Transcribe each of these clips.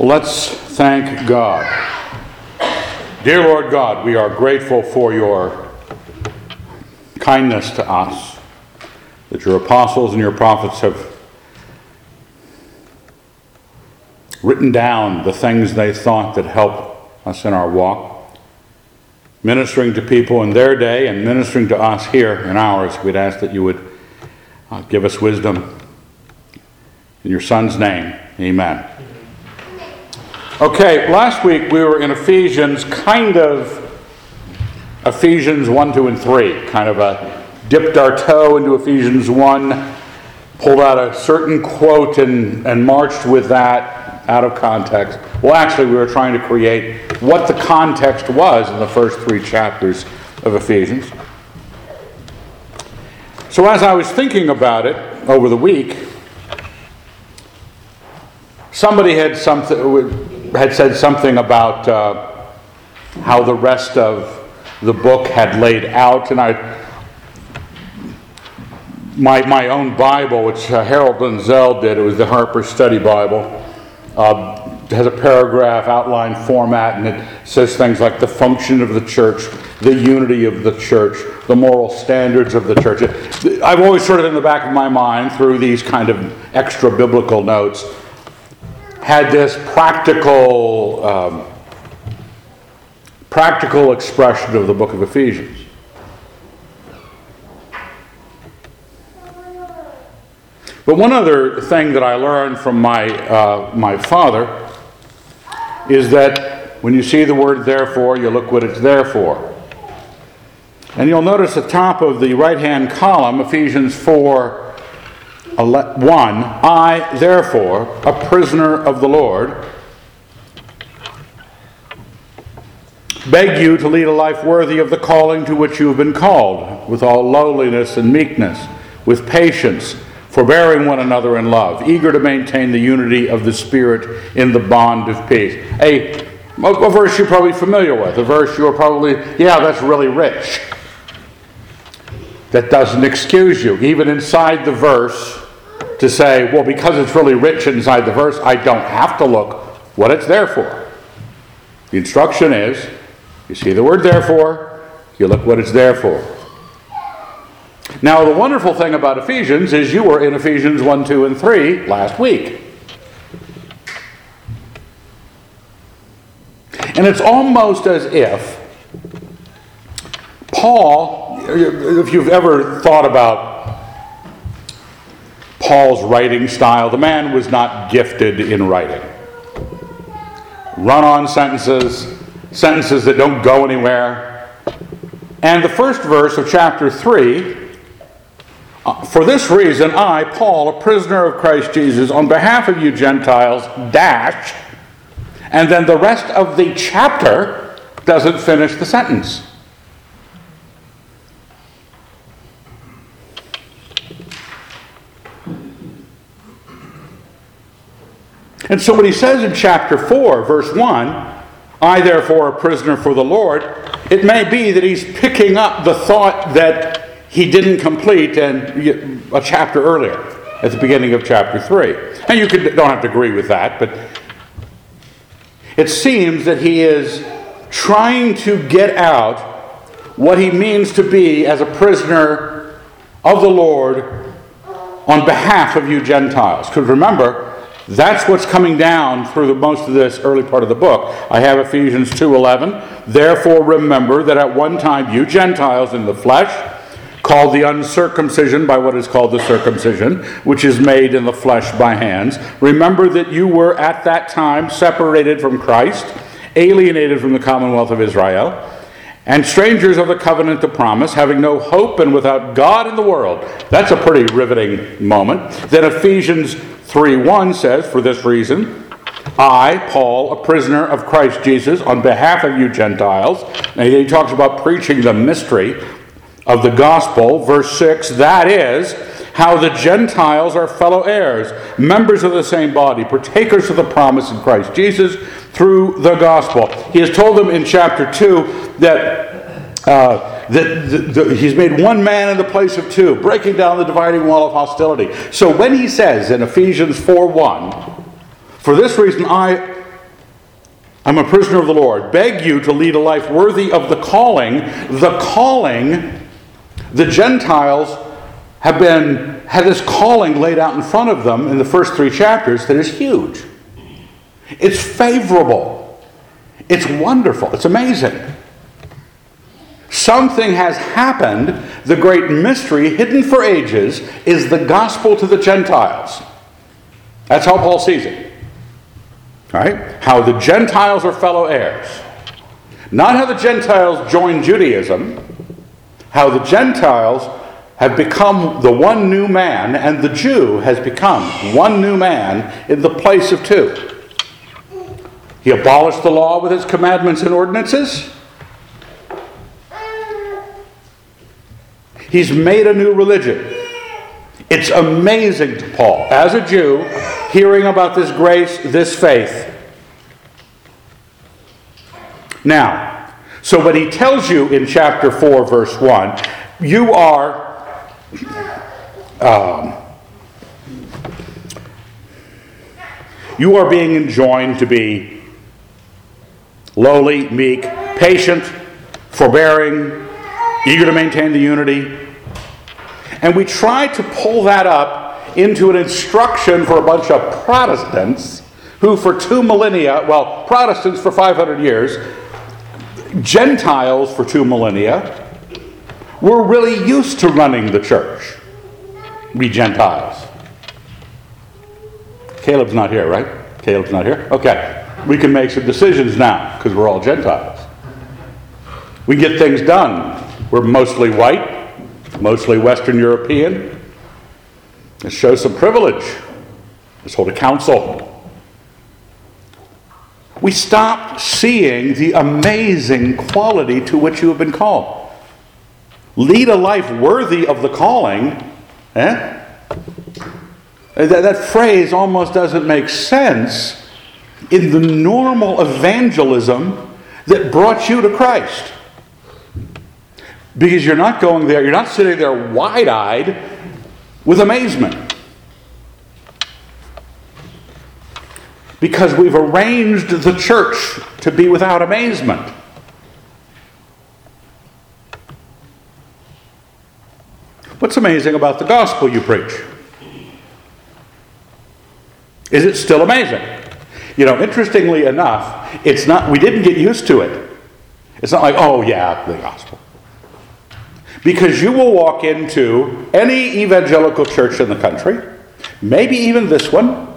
Let's thank God. Dear Lord God, we are grateful for your kindness to us, that your apostles and your prophets have written down the things they thought that help us in our walk, ministering to people in their day and ministering to us here in ours. We'd ask that you would uh, give us wisdom. In your Son's name, amen. Okay, last week we were in Ephesians, kind of Ephesians 1, 2, and 3. Kind of a dipped our toe into Ephesians 1, pulled out a certain quote and, and marched with that out of context. Well, actually, we were trying to create what the context was in the first three chapters of Ephesians. So, as I was thinking about it over the week, somebody had something had said something about uh, how the rest of the book had laid out, and I my my own Bible, which uh, Harold Lindsell did, it was the Harper Study Bible. Uh, has a paragraph outline format and it says things like the function of the church, the unity of the church, the moral standards of the church. I've always sort of in the back of my mind through these kind of extra biblical notes had this practical, um, practical expression of the book of Ephesians. But one other thing that I learned from my, uh, my father is that when you see the word therefore, you look what it's there for. And you'll notice the top of the right hand column, Ephesians 4 1 I, therefore, a prisoner of the Lord, beg you to lead a life worthy of the calling to which you have been called, with all lowliness and meekness, with patience, forbearing one another in love, eager to maintain the unity of the Spirit in the bond of peace. A, a verse you're probably familiar with, a verse you're probably, yeah, that's really rich. That doesn't excuse you. Even inside the verse, to say, well, because it's really rich inside the verse, I don't have to look what it's there for. The instruction is you see the word therefore, you look what it's there for. Now, the wonderful thing about Ephesians is you were in Ephesians 1, 2, and 3 last week. And it's almost as if Paul, if you've ever thought about Paul's writing style. The man was not gifted in writing. Run on sentences, sentences that don't go anywhere. And the first verse of chapter 3 uh, For this reason, I, Paul, a prisoner of Christ Jesus, on behalf of you Gentiles, dash, and then the rest of the chapter doesn't finish the sentence. And so, what he says in chapter 4, verse 1, I therefore a prisoner for the Lord, it may be that he's picking up the thought that he didn't complete and a chapter earlier, at the beginning of chapter 3. And you could, don't have to agree with that, but it seems that he is trying to get out what he means to be as a prisoner of the Lord on behalf of you Gentiles. Because remember, that's what's coming down through the, most of this early part of the book. I have Ephesians 2:11. Therefore remember that at one time you Gentiles in the flesh, called the uncircumcision by what is called the circumcision, which is made in the flesh by hands, remember that you were at that time separated from Christ, alienated from the commonwealth of Israel, and strangers of the covenant of promise, having no hope and without God in the world. That's a pretty riveting moment. Then Ephesians 3 1 says, For this reason, I, Paul, a prisoner of Christ Jesus, on behalf of you Gentiles, and he talks about preaching the mystery of the gospel. Verse 6 that is, how the Gentiles are fellow heirs, members of the same body, partakers of the promise in Christ Jesus through the gospel. He has told them in chapter 2 that uh, that the, the, he's made one man in the place of two, breaking down the dividing wall of hostility. So when he says in Ephesians 4 1, for this reason I, I'm a prisoner of the Lord, beg you to lead a life worthy of the calling. The calling, the Gentiles have been had this calling laid out in front of them in the first three chapters that is huge. It's favorable. It's wonderful. It's amazing. Something has happened. The great mystery, hidden for ages, is the gospel to the Gentiles. That's how Paul sees it. Right? How the Gentiles are fellow heirs. Not how the Gentiles join Judaism, how the Gentiles have become the one new man, and the Jew has become one new man in the place of two. He abolished the law with his commandments and ordinances. He's made a new religion. It's amazing to Paul, as a Jew, hearing about this grace, this faith. Now, so when he tells you in chapter 4, verse 1, you are. Um, you are being enjoined to be lowly, meek, patient, forbearing, eager to maintain the unity. And we try to pull that up into an instruction for a bunch of Protestants who, for two millennia, well, Protestants for 500 years, Gentiles for two millennia, were really used to running the church. We Gentiles. Caleb's not here, right? Caleb's not here? Okay. We can make some decisions now because we're all Gentiles. We get things done. We're mostly white, mostly Western European. Let's show some privilege. Let's hold a council. We stop seeing the amazing quality to which you have been called. Lead a life worthy of the calling. Eh? That, that phrase almost doesn't make sense in the normal evangelism that brought you to Christ. Because you're not going there, you're not sitting there wide eyed with amazement. Because we've arranged the church to be without amazement. What's amazing about the gospel you preach? Is it still amazing? You know, interestingly enough, it's not we didn't get used to it. It's not like, oh yeah, the gospel. Because you will walk into any evangelical church in the country, maybe even this one,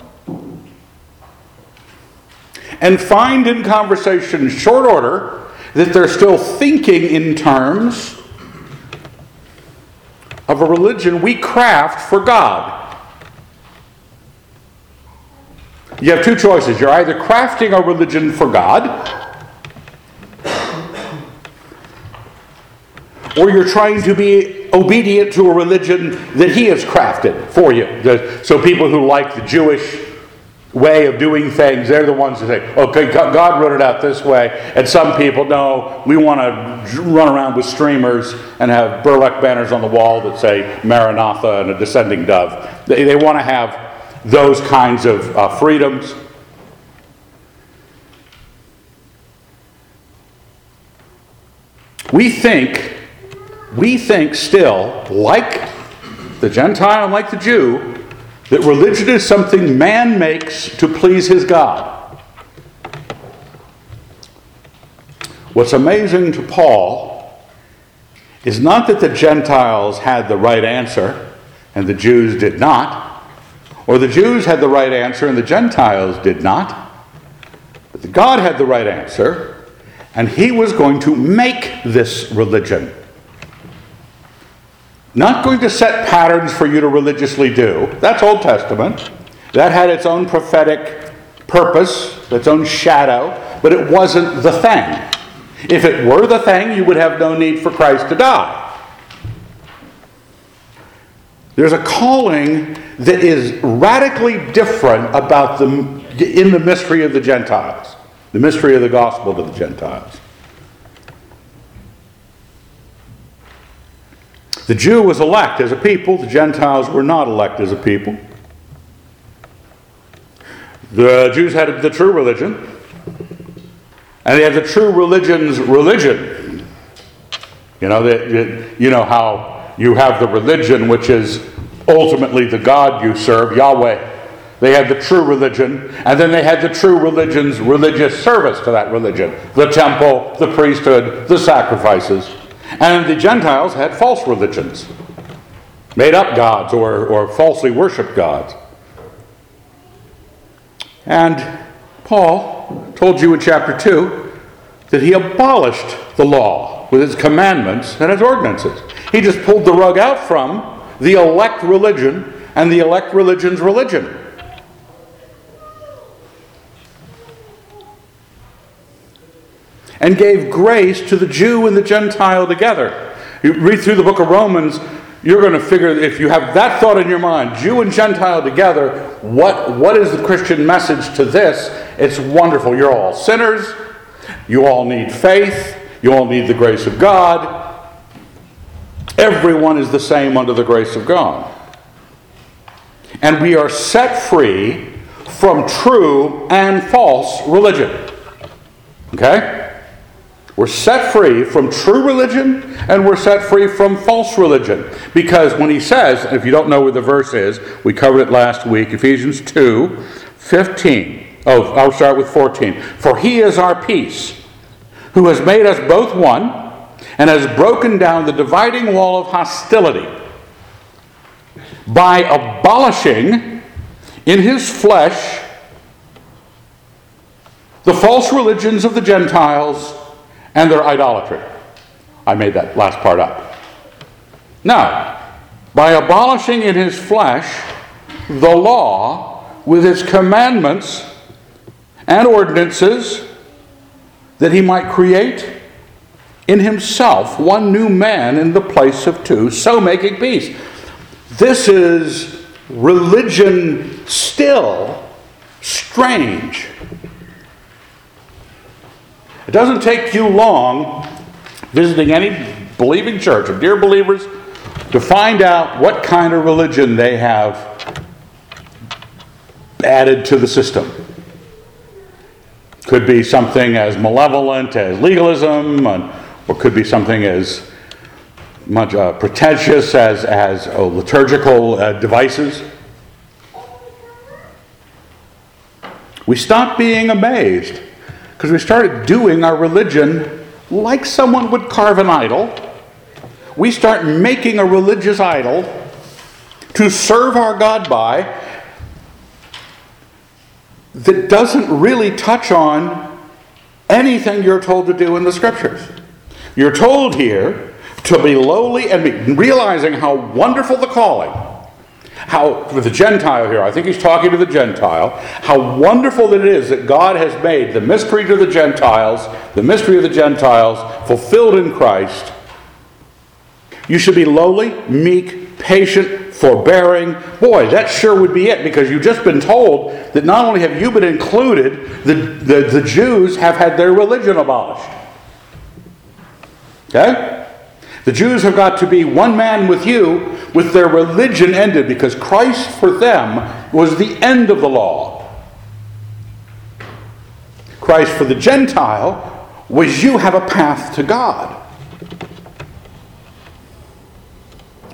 and find in conversation short order that they're still thinking in terms of a religion we craft for God. You have two choices. You're either crafting a religion for God, or you're trying to be obedient to a religion that He has crafted for you. So people who like the Jewish way of doing things, they're the ones who say, okay, God wrote it out this way. And some people, no, we want to run around with streamers and have burlap banners on the wall that say Maranatha and a descending dove. They, they want to have those kinds of uh, freedoms. We think we think still, like the Gentile and like the Jew, that religion is something man makes to please his God. What's amazing to Paul is not that the Gentiles had the right answer and the Jews did not, or the Jews had the right answer and the Gentiles did not, but God had the right answer and he was going to make this religion. Not going to set patterns for you to religiously do. That's Old Testament. That had its own prophetic purpose, its own shadow, but it wasn't the thing. If it were the thing, you would have no need for Christ to die. There's a calling that is radically different about the in the mystery of the Gentiles, the mystery of the gospel to the Gentiles. The Jew was elect as a people, the Gentiles were not elect as a people. The Jews had the true religion, And they had the true religion's religion. You know, that you know how you have the religion which is ultimately the God you serve, Yahweh. They had the true religion, and then they had the true religion's religious service to that religion the temple, the priesthood, the sacrifices. And the Gentiles had false religions, made up gods or, or falsely worshiped gods. And Paul told you in chapter 2 that he abolished the law with its commandments and its ordinances. He just pulled the rug out from the elect religion and the elect religion's religion. And gave grace to the Jew and the Gentile together. You read through the book of Romans, you're going to figure if you have that thought in your mind, Jew and Gentile together, what, what is the Christian message to this? It's wonderful. You're all sinners. You all need faith. You all need the grace of God. Everyone is the same under the grace of God. And we are set free from true and false religion. Okay? We're set free from true religion and we're set free from false religion. Because when he says, and if you don't know where the verse is, we covered it last week, Ephesians 2 15. Oh, I'll start with 14. For he is our peace, who has made us both one and has broken down the dividing wall of hostility by abolishing in his flesh the false religions of the Gentiles and their idolatry. I made that last part up. Now, by abolishing in his flesh the law with its commandments and ordinances, that he might create in himself one new man in the place of two, so making peace. This is religion still strange. It doesn't take you long visiting any believing church of dear believers to find out what kind of religion they have added to the system. Could be something as malevolent as legalism, or could be something as much uh, pretentious as, as uh, liturgical uh, devices. We stop being amazed because we started doing our religion like someone would carve an idol. We start making a religious idol to serve our God by that doesn't really touch on anything you're told to do in the scriptures. You're told here to be lowly and be, realizing how wonderful the calling. How, with the Gentile here, I think he's talking to the Gentile, how wonderful it is that God has made the mystery to the Gentiles, the mystery of the Gentiles, fulfilled in Christ. You should be lowly, meek, patient, forbearing. Boy, that sure would be it because you've just been told that not only have you been included, the, the, the Jews have had their religion abolished. Okay? The Jews have got to be one man with you with their religion ended because Christ for them was the end of the law. Christ for the Gentile was you have a path to God.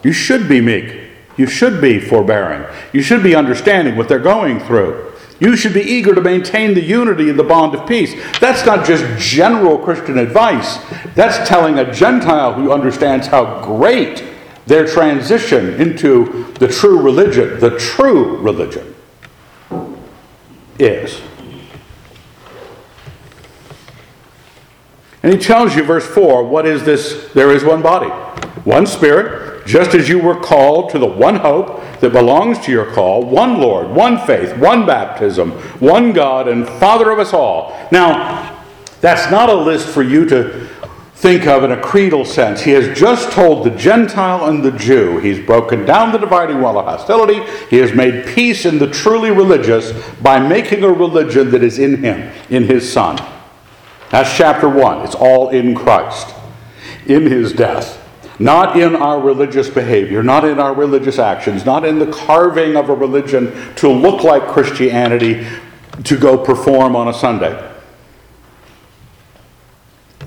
You should be meek. You should be forbearing. You should be understanding what they're going through. You should be eager to maintain the unity and the bond of peace. That's not just general Christian advice. That's telling a Gentile who understands how great their transition into the true religion, the true religion, is. And he tells you, verse 4, what is this? There is one body, one spirit, just as you were called to the one hope that belongs to your call one Lord, one faith, one baptism, one God and Father of us all. Now, that's not a list for you to think of in a creedal sense. He has just told the Gentile and the Jew. He's broken down the dividing wall of hostility. He has made peace in the truly religious by making a religion that is in him, in his Son. That's chapter 1. It's all in Christ, in his death. Not in our religious behavior, not in our religious actions, not in the carving of a religion to look like Christianity to go perform on a Sunday.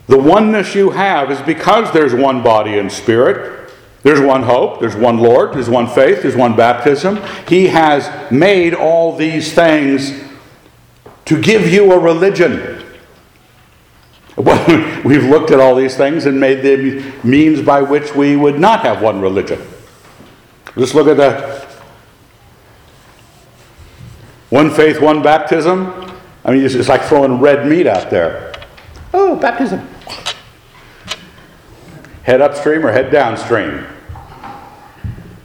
The oneness you have is because there's one body and spirit. There's one hope, there's one Lord, there's one faith, there's one baptism. He has made all these things to give you a religion. We've looked at all these things and made the means by which we would not have one religion. Just look at the one faith, one baptism. I mean, it's like throwing red meat out there. Oh, baptism. Head upstream or head downstream?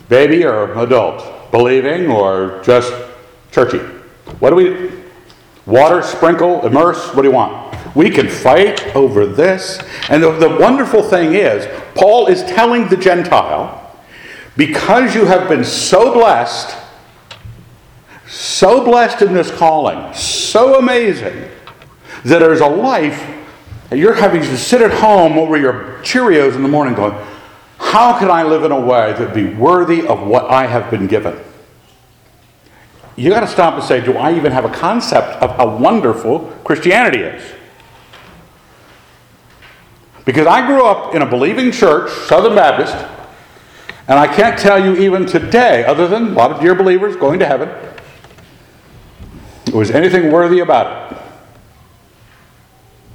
Baby or adult? Believing or just churchy? What do we. Water, sprinkle, immerse? What do you want? We can fight over this. And the, the wonderful thing is, Paul is telling the Gentile, because you have been so blessed, so blessed in this calling, so amazing, that there's a life that you're having to sit at home over your Cheerios in the morning going, How can I live in a way that be worthy of what I have been given? You got to stop and say, Do I even have a concept of how wonderful Christianity is? Because I grew up in a believing church, Southern Baptist, and I can't tell you even today, other than a lot of dear believers going to heaven, was anything worthy about it.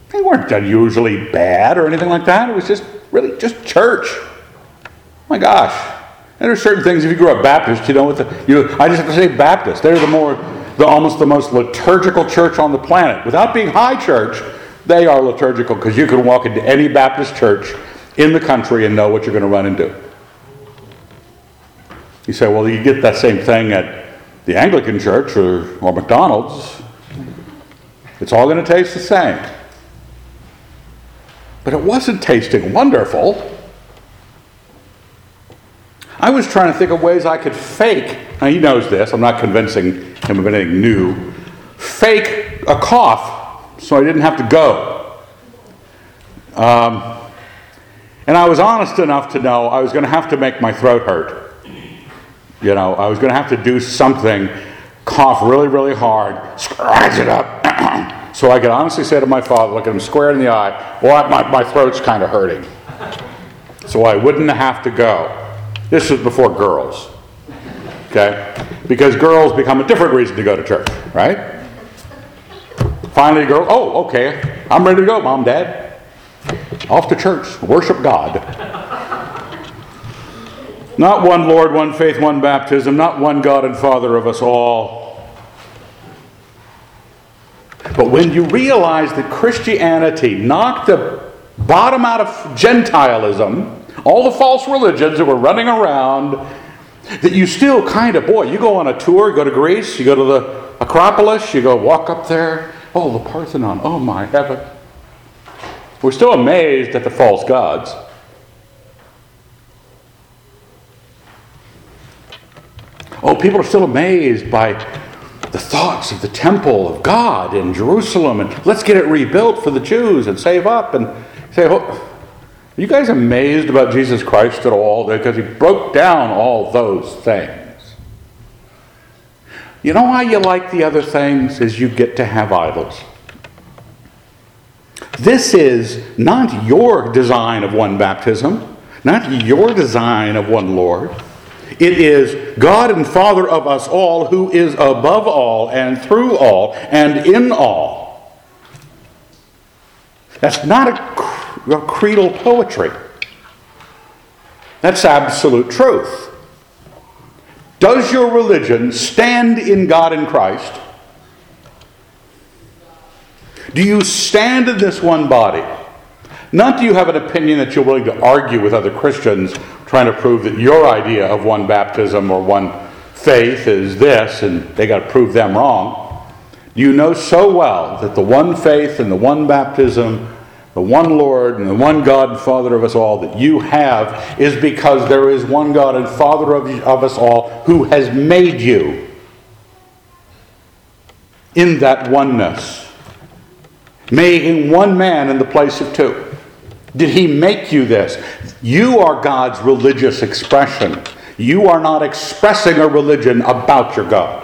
They weren't unusually bad or anything like that. It was just really just church. Oh my gosh. And there's certain things, if you grew up Baptist, you know what the, you, I just have to say Baptist. They're the more, the almost the most liturgical church on the planet. Without being high church, they are liturgical because you can walk into any Baptist church in the country and know what you're going to run into. You say, well, you get that same thing at the Anglican church or, or McDonald's. It's all going to taste the same. But it wasn't tasting wonderful. I was trying to think of ways I could fake, now he knows this, I'm not convincing him of anything new, fake a cough so I didn't have to go. Um, and I was honest enough to know I was going to have to make my throat hurt. You know, I was going to have to do something, cough really, really hard, scratch it up, so I could honestly say to my father, look at him square in the eye, well, my, my throat's kind of hurting. So I wouldn't have to go. This was before girls. Okay? Because girls become a different reason to go to church, right? Finally, girl, oh, okay, I'm ready to go, mom, dad. Off to church, worship God. Not one Lord, one faith, one baptism, not one God and Father of us all but when you realize that Christianity knocked the bottom out of Gentilism, all the false religions that were running around, that you still kind of, boy, you go on a tour, go to Greece, you go to the Acropolis, you go walk up there, oh, the Parthenon, oh my heaven. We're still amazed at the false gods. Oh, people are still amazed by the thoughts of the temple of God in Jerusalem and let's get it rebuilt for the Jews and save up and say, oh, are you guys amazed about Jesus Christ at all? Because he broke down all those things. You know why you like the other things? Is you get to have idols. This is not your design of one baptism, not your design of one Lord. It is God and Father of us all, who is above all and through all and in all. That's not a, creedal poetry. That's absolute truth. Does your religion stand in God and Christ? Do you stand in this one body? Not do you have an opinion that you're willing to argue with other Christians trying to prove that your idea of one baptism or one faith is this and they got to prove them wrong. You know so well that the one faith and the one baptism, the one Lord and the one God and Father of us all that you have is because there is one God and Father of, of us all who has made you in that oneness, making one man in the place of two. Did he make you this? You are God's religious expression. You are not expressing a religion about your God.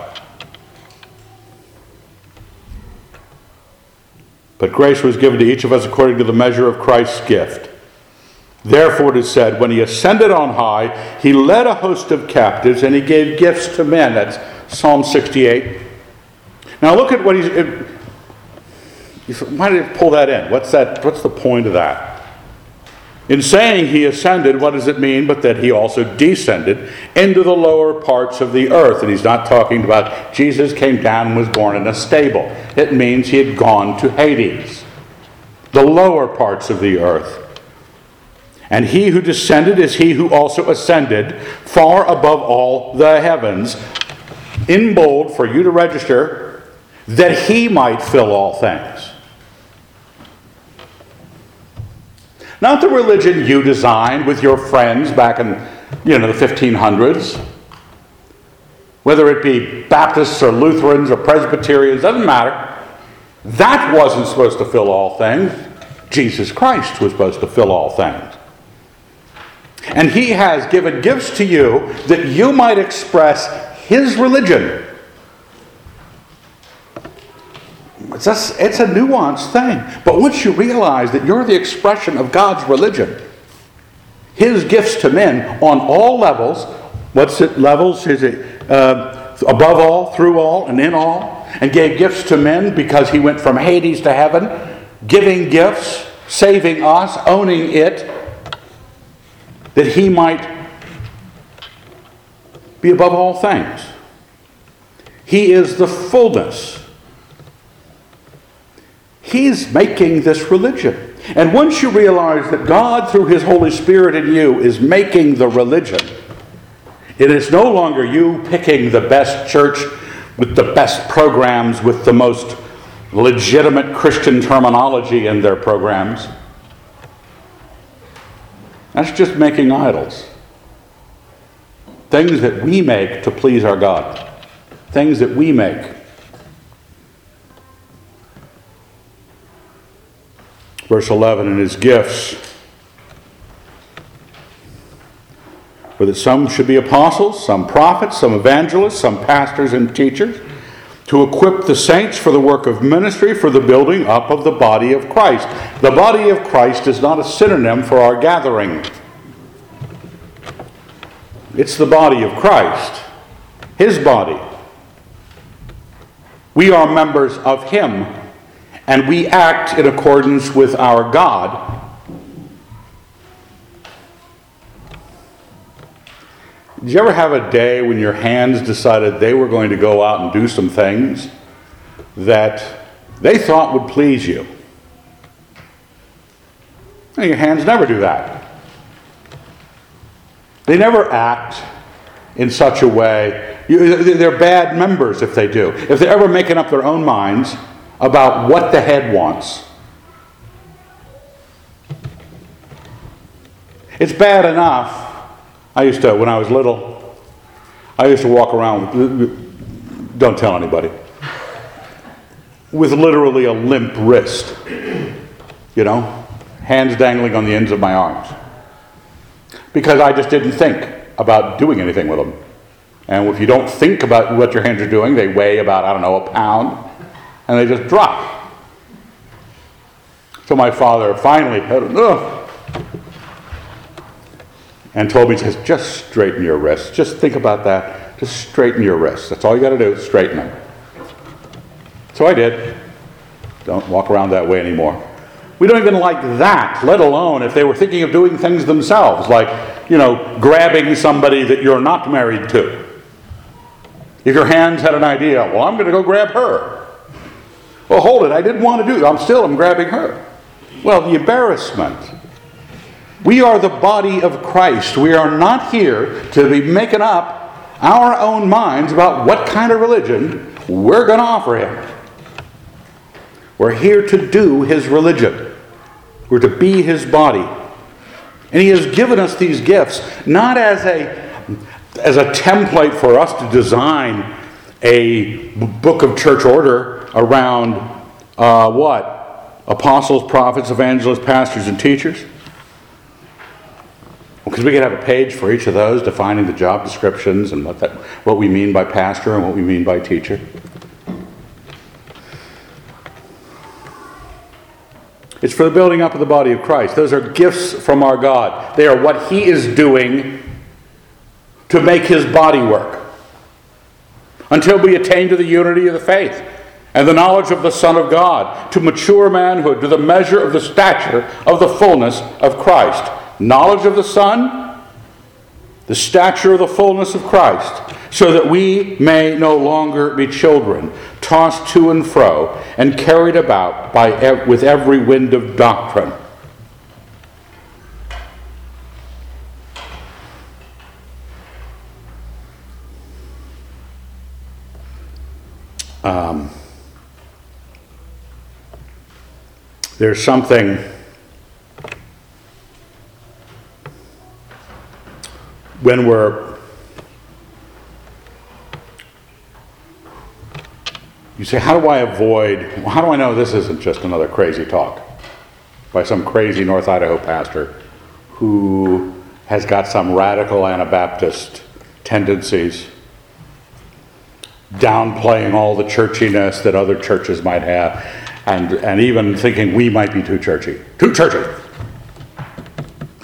But grace was given to each of us according to the measure of Christ's gift. Therefore, it is said, when he ascended on high, he led a host of captives and he gave gifts to men. That's Psalm 68. Now look at what he's. Why did he pull that in? What's that? What's the point of that? In saying he ascended, what does it mean but that he also descended into the lower parts of the earth? And he's not talking about Jesus came down and was born in a stable. It means he had gone to Hades, the lower parts of the earth. And he who descended is he who also ascended far above all the heavens, in bold for you to register, that he might fill all things. Not the religion you designed with your friends back in you know, the 1500s. Whether it be Baptists or Lutherans or Presbyterians, doesn't matter. That wasn't supposed to fill all things. Jesus Christ was supposed to fill all things. And he has given gifts to you that you might express his religion. It's a, it's a nuanced thing. But once you realize that you're the expression of God's religion, his gifts to men on all levels, what's it levels? Is it uh, above all, through all, and in all? And gave gifts to men because he went from Hades to heaven, giving gifts, saving us, owning it, that he might be above all things. He is the fullness. He's making this religion. And once you realize that God, through His Holy Spirit in you, is making the religion, it is no longer you picking the best church with the best programs, with the most legitimate Christian terminology in their programs. That's just making idols. Things that we make to please our God. Things that we make. Verse 11, and his gifts were that some should be apostles, some prophets, some evangelists, some pastors and teachers, to equip the saints for the work of ministry, for the building up of the body of Christ. The body of Christ is not a synonym for our gathering. It's the body of Christ, His body. We are members of Him and we act in accordance with our God. Did you ever have a day when your hands decided they were going to go out and do some things that they thought would please you? And your hands never do that. They never act in such a way. They're bad members if they do. If they're ever making up their own minds, about what the head wants. It's bad enough. I used to, when I was little, I used to walk around with, don't tell anybody, with literally a limp wrist. You know, hands dangling on the ends of my arms. Because I just didn't think about doing anything with them. And if you don't think about what your hands are doing, they weigh about, I don't know, a pound and they just drop. So my father finally, Ugh, and told me, just, just straighten your wrists. Just think about that. Just straighten your wrists. That's all you got to do, straighten them. So I did. Don't walk around that way anymore. We don't even like that, let alone if they were thinking of doing things themselves, like, you know, grabbing somebody that you're not married to. If your hands had an idea, well, I'm going to go grab her. Well, hold it. I didn't want to do it. I'm still, I'm grabbing her. Well, the embarrassment. We are the body of Christ. We are not here to be making up our own minds about what kind of religion we're going to offer him. We're here to do his religion. We're to be his body. And he has given us these gifts not as a as a template for us to design a book of church order around uh, what? Apostles, prophets, evangelists, pastors, and teachers? Because we could have a page for each of those defining the job descriptions and what, that, what we mean by pastor and what we mean by teacher. It's for the building up of the body of Christ. Those are gifts from our God. They are what He is doing to make His body work until we attain to the unity of the faith and the knowledge of the Son of God, to mature manhood, to the measure of the stature of the fullness of Christ. Knowledge of the Son, the stature of the fullness of Christ, so that we may no longer be children, tossed to and fro, and carried about by, with every wind of doctrine. Um, there's something when we're you say how do i avoid how do i know this isn't just another crazy talk by some crazy north idaho pastor who has got some radical anabaptist tendencies downplaying all the churchiness that other churches might have and, and even thinking we might be too churchy. Too churchy!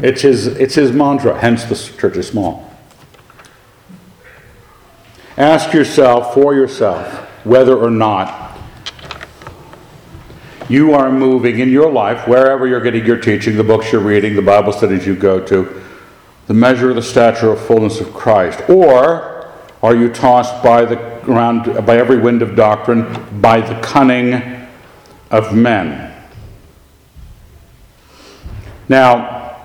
It's his, it's his mantra, hence the church is small. Ask yourself, for yourself, whether or not you are moving in your life, wherever you're getting your teaching, the books you're reading, the Bible studies you go to, the measure of the stature of fullness of Christ, or are you tossed by the ground by every wind of doctrine, by the cunning of men. Now,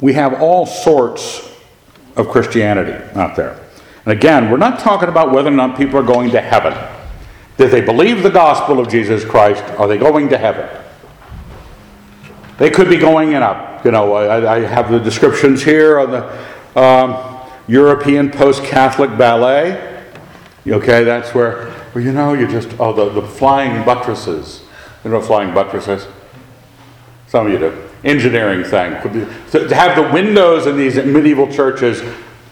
we have all sorts of Christianity out there. And again, we're not talking about whether or not people are going to heaven. Did they believe the gospel of Jesus Christ? Are they going to heaven? They could be going in a, you know, I, I have the descriptions here on the. Um, European post Catholic ballet. Okay, that's where, well, you know, you just, oh, the, the flying buttresses. You know flying buttresses? Some of you do. Engineering thing. To have the windows in these medieval churches,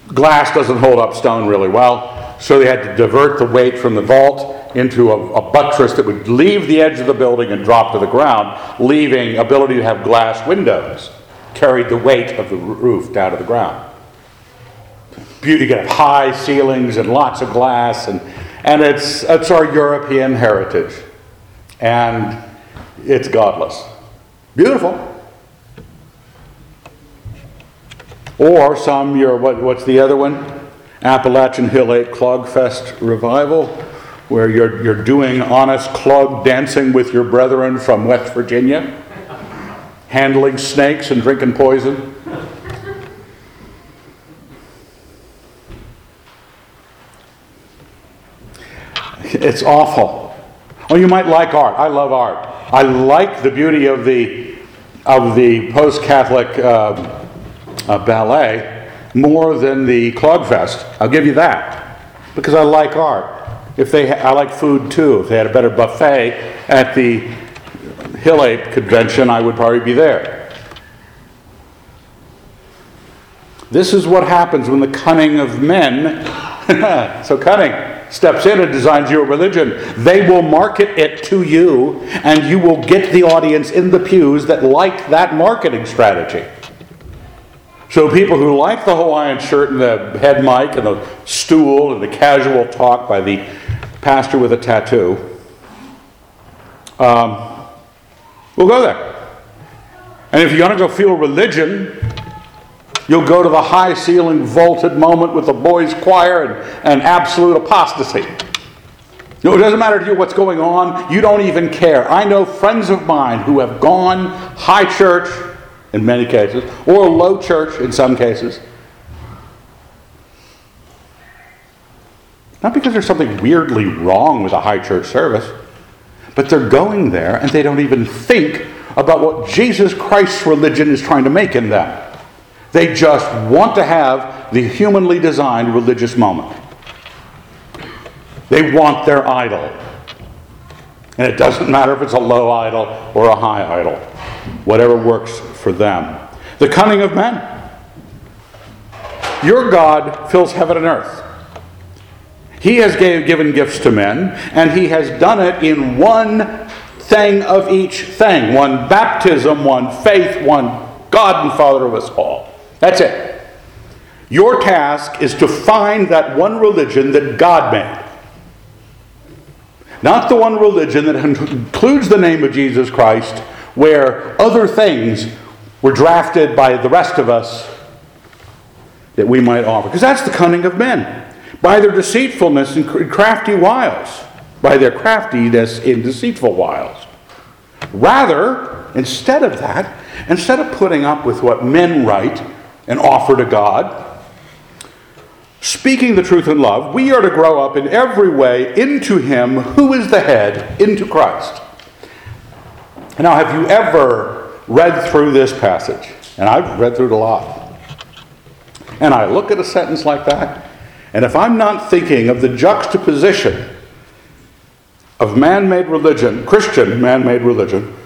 glass doesn't hold up stone really well, so they had to divert the weight from the vault into a, a, buttress that would leave the edge of the building and drop to the ground, leaving ability to have glass windows, carried the weight of the roof down to the ground beauty. You get high ceilings and lots of glass, and, and it's, it's our European heritage. And it's godless. Beautiful. Or some, your, what, what's the other one? Appalachian Hill 8 Clogfest Revival, where you're, you're doing honest clog dancing with your brethren from West Virginia, handling snakes and drinking poison. It's awful. Oh, you might like art. I love art. I like the beauty of the of the post-Catholic uh, uh, ballet more than the Clogfest. I'll give you that because I like art. If they, ha- I like food too. If they had a better buffet at the Hill Ape convention, I would probably be there. This is what happens when the cunning of men, so cunning, steps in and designs your religion. They will market it to you, and you will get the audience in the pews that like that marketing strategy. So, people who like the Hawaiian shirt and the head mic and the stool and the casual talk by the pastor with a tattoo um, will go there. And if you're going to go feel religion, You'll go to the high ceiling vaulted moment with the boys' choir and, and absolute apostasy. No, it doesn't matter to you what's going on, you don't even care. I know friends of mine who have gone high church in many cases, or a low church in some cases. Not because there's something weirdly wrong with a high church service, but they're going there and they don't even think about what Jesus Christ's religion is trying to make in them. They just want to have the humanly designed religious moment. They want their idol. And it doesn't matter if it's a low idol or a high idol, whatever works for them. The cunning of men. Your God fills heaven and earth. He has gave, given gifts to men, and he has done it in one thing of each thing one baptism, one faith, one God and Father of us all. That's it. Your task is to find that one religion that God made. Not the one religion that includes the name of Jesus Christ, where other things were drafted by the rest of us that we might offer. Because that's the cunning of men. By their deceitfulness and crafty wiles. By their craftiness in deceitful wiles. Rather, instead of that, instead of putting up with what men write and offer to God, speaking the truth in love, we are to grow up in every way into Him who is the head, into Christ. Now, have you ever read through this passage? And I've read through it a lot. And I look at a sentence like that, and if I'm not thinking of the juxtaposition of man made religion, Christian man made religion,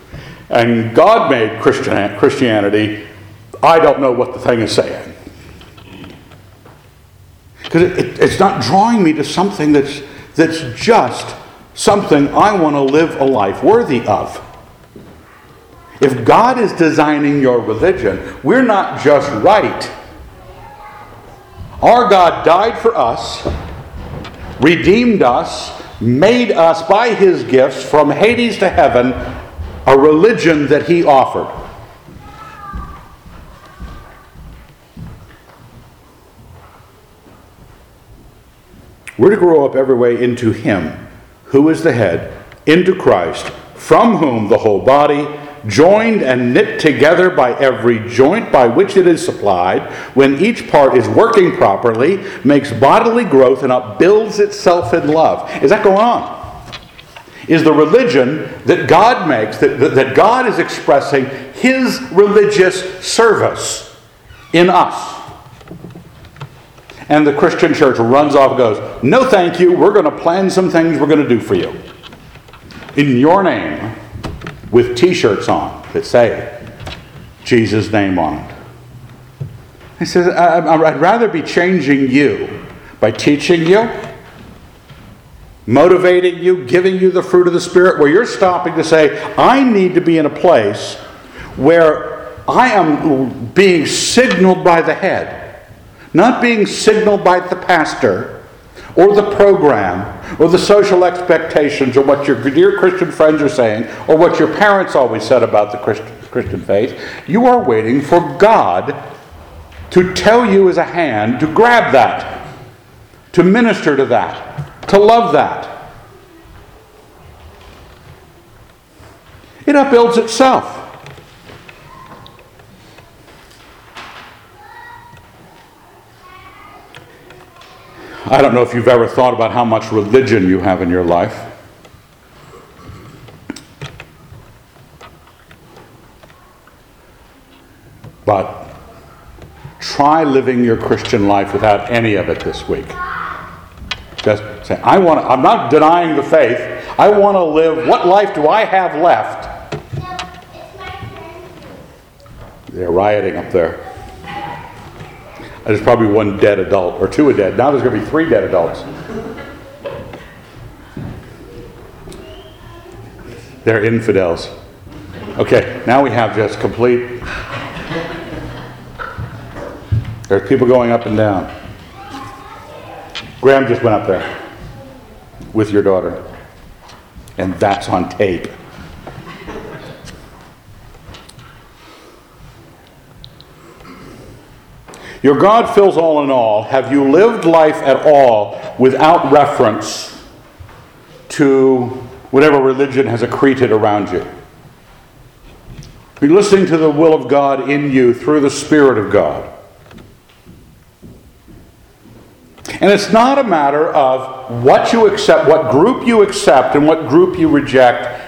and God made Christian, Christianity, I don't know what the thing is saying. Because it, it, it's not drawing me to something that's, that's just something I want to live a life worthy of. If God is designing your religion, we're not just right. Our God died for us, redeemed us, made us by his gifts from Hades to heaven a religion that he offered. We're to grow up every way into him, who is the head, into Christ, from whom the whole body joined and knit together by every joint by which it is supplied, when each part is working properly, makes bodily growth and upbuilds itself in love. Is that going on? Is the religion that God makes, that, that God is expressing His religious service in us. And the Christian church runs off goes, No, thank you. We're going to plan some things we're going to do for you. In your name with t shirts on that say Jesus' name on it. He says, I'd rather be changing you by teaching you, motivating you, giving you the fruit of the Spirit, where you're stopping to say, I need to be in a place where I am being signaled by the head, not being signaled by the pastor or the program or the social expectations or what your dear Christian friends are saying or what your parents always said about the Christian faith. You are waiting for God to tell you as a hand to grab that, to minister to that, to love that. It upbuilds itself. I don't know if you've ever thought about how much religion you have in your life. But try living your Christian life without any of it this week. Just say, I want to, I'm not denying the faith. I want to live. What life do I have left? They're rioting up there. There's probably one dead adult or two dead. Now there's going to be three dead adults. They're infidels. Okay, now we have just complete. There's people going up and down. Graham just went up there with your daughter, and that's on tape. Your God fills all in all. Have you lived life at all without reference to whatever religion has accreted around you? Are you listening to the will of God in you through the Spirit of God? And it's not a matter of what you accept, what group you accept, and what group you reject.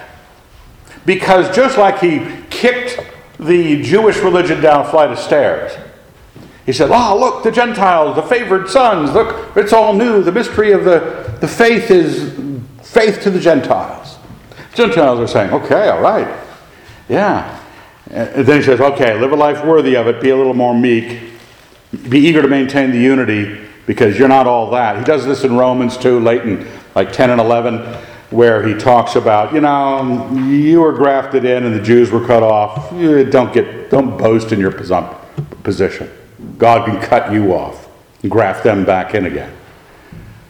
Because just like he kicked the Jewish religion down a flight of stairs, he said, Oh, look, the Gentiles, the favored sons, look, it's all new. The mystery of the, the faith is faith to the Gentiles. Gentiles are saying, Okay, all right. Yeah. And then he says, Okay, live a life worthy of it, be a little more meek, be eager to maintain the unity, because you're not all that. He does this in Romans 2, late in like 10 and 11, where he talks about, you know, you were grafted in and the Jews were cut off. Don't get, don't boast in your position. God can cut you off and graft them back in again.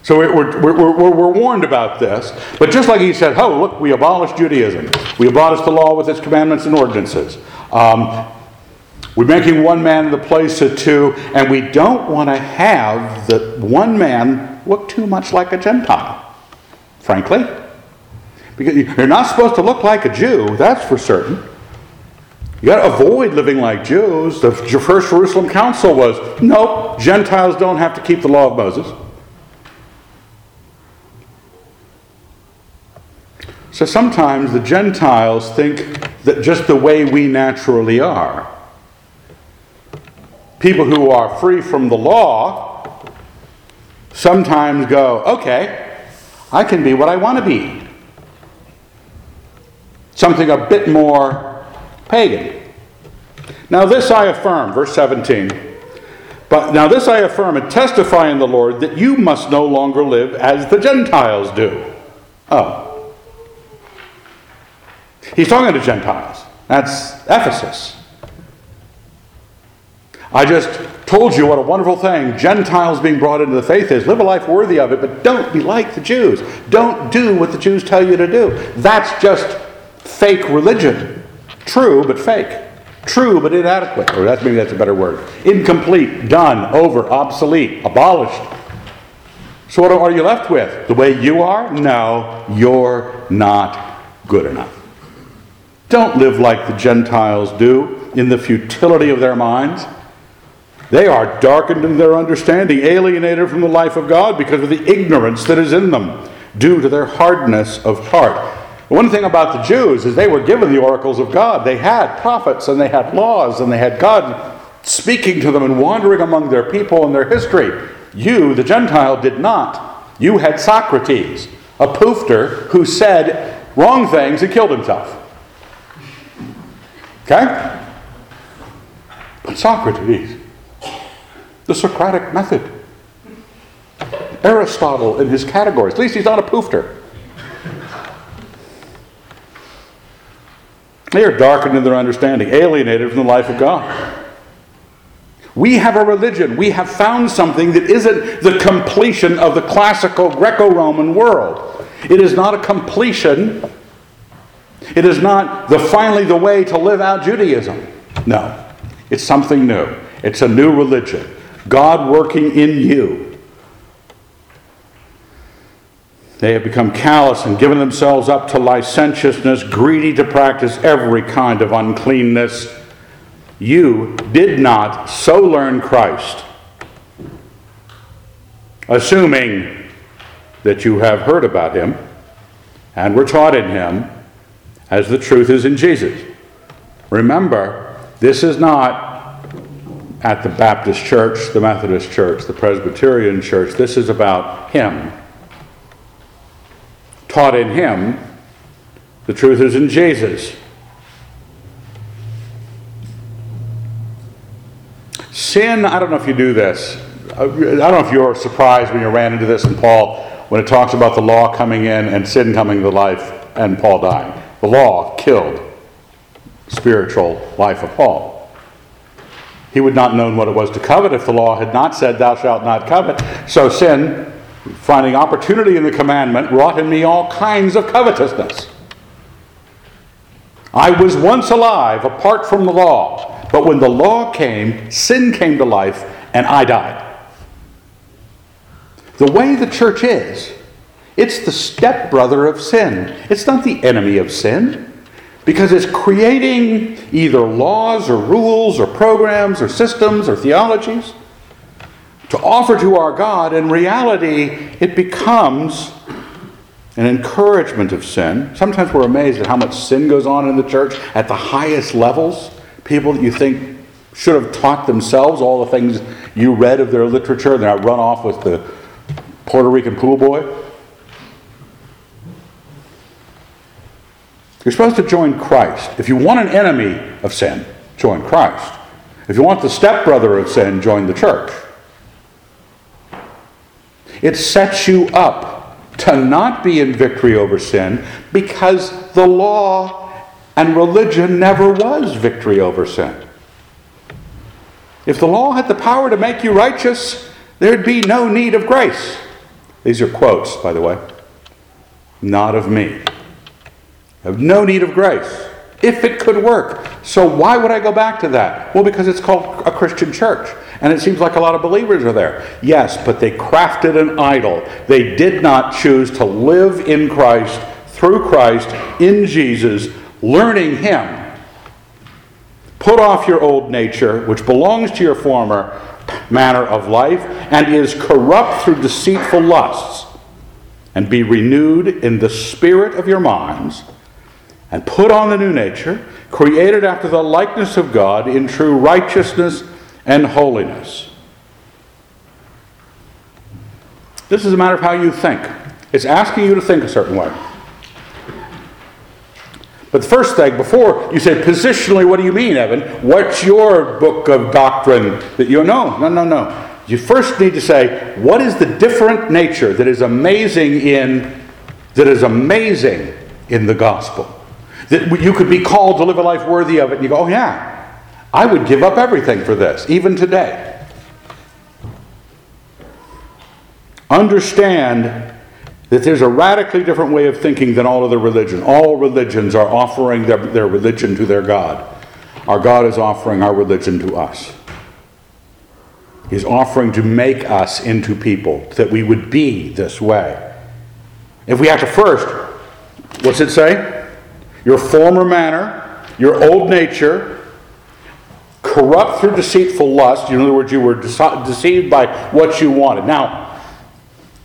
So we're, we're, we're, we're, warned about this. But just like he said, oh, look, we abolished Judaism. We abolished the law with its commandments and ordinances. Um, we're making one man the place of two, and we don't want to have the one man look too much like a Gentile, frankly. Because you're not supposed to look like a Jew, that's for certain. You got to avoid living like Jews. The first Jerusalem Council was nope, Gentiles don't have to keep the law of Moses. So sometimes the Gentiles think that just the way we naturally are, people who are free from the law sometimes go, okay, I can be what I want to be. Something a bit more pagan. Now, this I affirm, verse 17. But now this I affirm and testify in the Lord that you must no longer live as the Gentiles do. Oh. He's talking to Gentiles. That's Ephesus. I just told you what a wonderful thing Gentiles being brought into the faith is. Live a life worthy of it, but don't be like the Jews. Don't do what the Jews tell you to do. That's just fake religion. True, but fake. True, but inadequate. Or that's maybe that's a better word. Incomplete, done, over, obsolete, abolished. So what are you left with? The way you are? No, you're not good enough. Don't live like the Gentiles do in the futility of their minds. They are darkened in their understanding, alienated from the life of God because of the ignorance that is in them, due to their hardness of heart. One thing about the Jews is they were given the oracles of God. They had prophets and they had laws and they had God speaking to them and wandering among their people and their history. You, the Gentile, did not. You had Socrates, a poofter who said wrong things and killed himself. Okay? But Socrates the Socratic method. Aristotle in his categories. At least he's not a poofter. They are darkened in their understanding, alienated from the life of God. We have a religion. We have found something that isn't the completion of the classical Greco Roman world. It is not a completion. It is not the finally the way to live out Judaism. No. It's something new. It's a new religion. God working in you. They have become callous and given themselves up to licentiousness, greedy to practice every kind of uncleanness. You did not so learn Christ, assuming that you have heard about him and were taught in him as the truth is in Jesus. Remember, this is not at the Baptist church, the Methodist church, the Presbyterian church. This is about Him. Taught in Him, the truth is in Jesus. Sin, I don't know if you do this. I don't know if you're surprised when you ran into this in Paul when it talks about the law coming in and sin coming to life and Paul dying. The law killed spiritual life of Paul. He would not known what it was to covet if the law had not said, Thou shalt not covet. So sin, finding opportunity in the commandment, wrought in me all kinds of covetousness. I was once alive apart from the law, but when the law came, sin came to life, and I died. The way the church is, it's the stepbrother of sin. It's not the enemy of sin because it's creating either laws or rules or programs or systems or theologies to offer to our God. In reality, it becomes an encouragement of sin. Sometimes we're amazed at how much sin goes on in the church at the highest levels. People that you think should have taught themselves all the things you read of their literature, and they run off with the Puerto Rican pool boy. You're supposed to join Christ. If you want an enemy of sin, join Christ. If you want the stepbrother of sin, join the church. It sets you up to not be in victory over sin because the law and religion never was victory over sin. If the law had the power to make you righteous, there'd be no need of grace. These are quotes, by the way. Not of me. Have no need of grace if it could work. So why would I go back to that? Well, because it's called a Christian church. And it seems like a lot of believers are there. Yes, but they crafted an idol. They did not choose to live in Christ, through Christ, in Jesus, learning Him. Put off your old nature, which belongs to your former manner of life and is corrupt through deceitful lusts, and be renewed in the spirit of your minds and put on the new nature, created after the likeness of God in true righteousness and holiness. This is a matter of how you think. It's asking you to think a certain way. But the first thing, before you say positionally, what do you mean, Evan? What's your book of doctrine that you know? No, no, no. You first need to say, what is the different nature that is amazing in that is amazing in the gospel? That you could be called to live a life worthy of it, and you go, oh, yeah, I would give up everything for this, even today. Understand that there's a radically different way of thinking than all other religion. All religions are offering their, their religion to their God. Our God is offering our religion to us. He's offering to make us into people that we would be this way. If we have to first, what's it say? your former manner, your old nature, corrupt through deceitful lust. In other words, you were deceived by what you wanted. Now,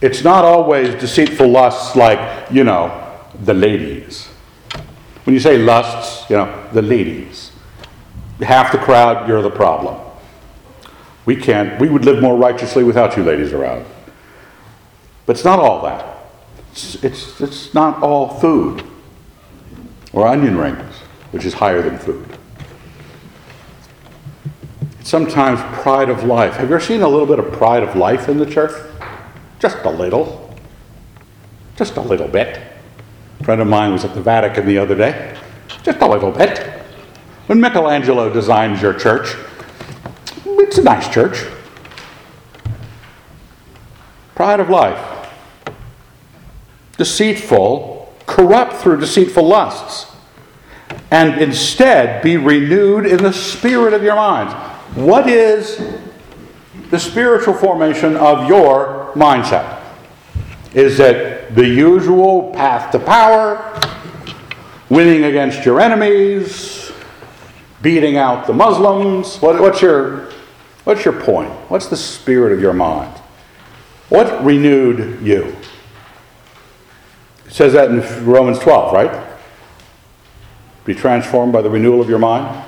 it's not always deceitful lusts like, you know, the ladies. When you say lusts, you know, the ladies. Half the crowd, you're the problem. We can't, we would live more righteously without you ladies around. But it's not all that. It's, it's, it's not all food or onion rings, which is higher than food. Sometimes pride of life. Have you ever seen a little bit of pride of life in the church? Just a little. Just a little bit. A friend of mine was at the Vatican the other day. Just a little bit. When Michelangelo designs your church, it's a nice church. Pride of life. Deceitful corrupt through deceitful lusts, and instead be renewed in the spirit of your minds. What is the spiritual formation of your mindset? Is it the usual path to power, winning against your enemies, beating out the Muslims? What, what's, your, what's your point? What's the spirit of your mind? What renewed you? It says that in Romans 12, right? Be transformed by the renewal of your mind.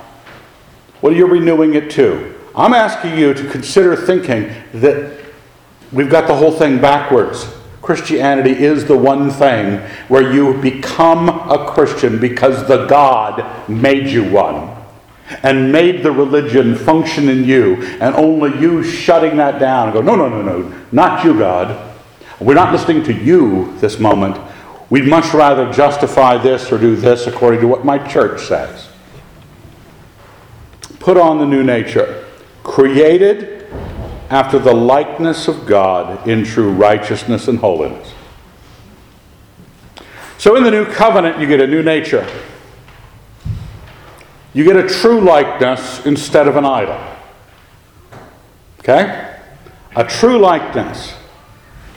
What are you renewing it to? I'm asking you to consider thinking that we've got the whole thing backwards. Christianity is the one thing where you become a Christian because the God made you one and made the religion function in you, and only you shutting that down and go, no, no, no, no, not you, God. We're not listening to you this moment. We'd much rather justify this or do this according to what my church says. Put on the new nature, created after the likeness of God in true righteousness and holiness. So, in the new covenant, you get a new nature. You get a true likeness instead of an idol. Okay? A true likeness.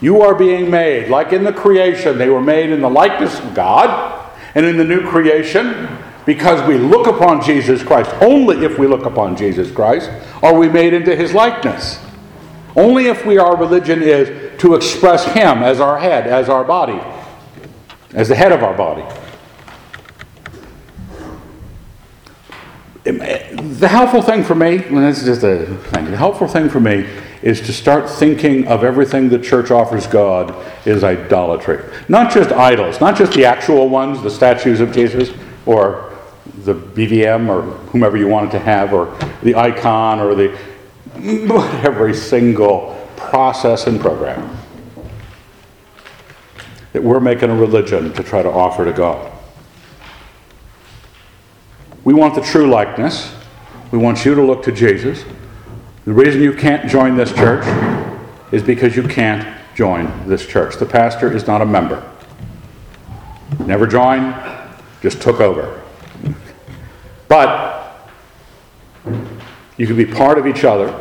You are being made, like in the creation, they were made in the likeness of God. And in the new creation, because we look upon Jesus Christ, only if we look upon Jesus Christ, are we made into his likeness. Only if we, our religion is to express him as our head, as our body, as the head of our body. Eh, the helpful thing for me, and this is just a thing, the helpful thing for me is to start thinking of everything the church offers God is idolatry. Not just idols, not just the actual ones, the statues of Jesus, or the BVM, or whomever you wanted to have, or the icon, or the every single process and program. that we're making a religion to try to offer to God. We want the true likeness. We want you to look to Jesus. The reason you can't join this church is because you can't join this church. The pastor is not a member. Never joined, just took over. But you can be part of each other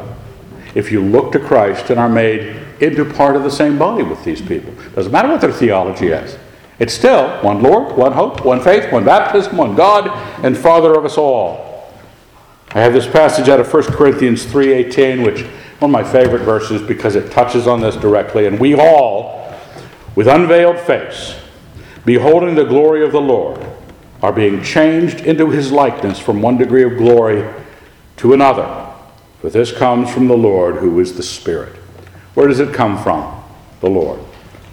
if you look to Christ and are made into part of the same body with these people. Doesn't matter what their theology is. It's still one Lord, one hope, one faith, one baptism, one God, and Father of us all. I have this passage out of 1 Corinthians 3:18, which one of my favorite verses because it touches on this directly. And we all, with unveiled face, beholding the glory of the Lord, are being changed into his likeness from one degree of glory to another. For this comes from the Lord who is the Spirit. Where does it come from? The Lord.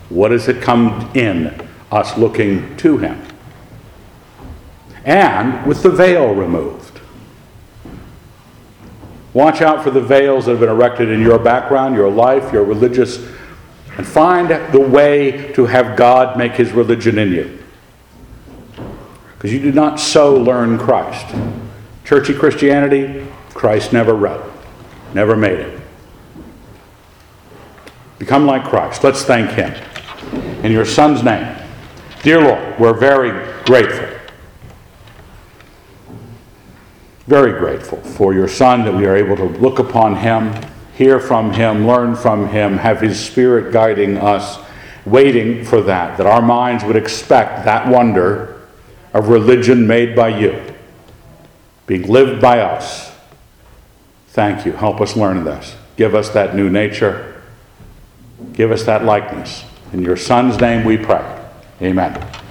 What does it come in? Us looking to him. And with the veil removed. Watch out for the veils that have been erected in your background, your life, your religious, and find the way to have God make his religion in you. Because you did not so learn Christ. Churchy Christianity, Christ never wrote, never made it. Become like Christ. Let's thank him. In your Son's name. Dear Lord, we're very grateful very grateful for your Son that we are able to look upon him, hear from him, learn from him, have his Spirit guiding us, waiting for that, that our minds would expect that wonder of religion made by you, being lived by us. Thank you. Help us learn this. Give us that new nature. Give us that likeness. In your Son's name we pray. Amen.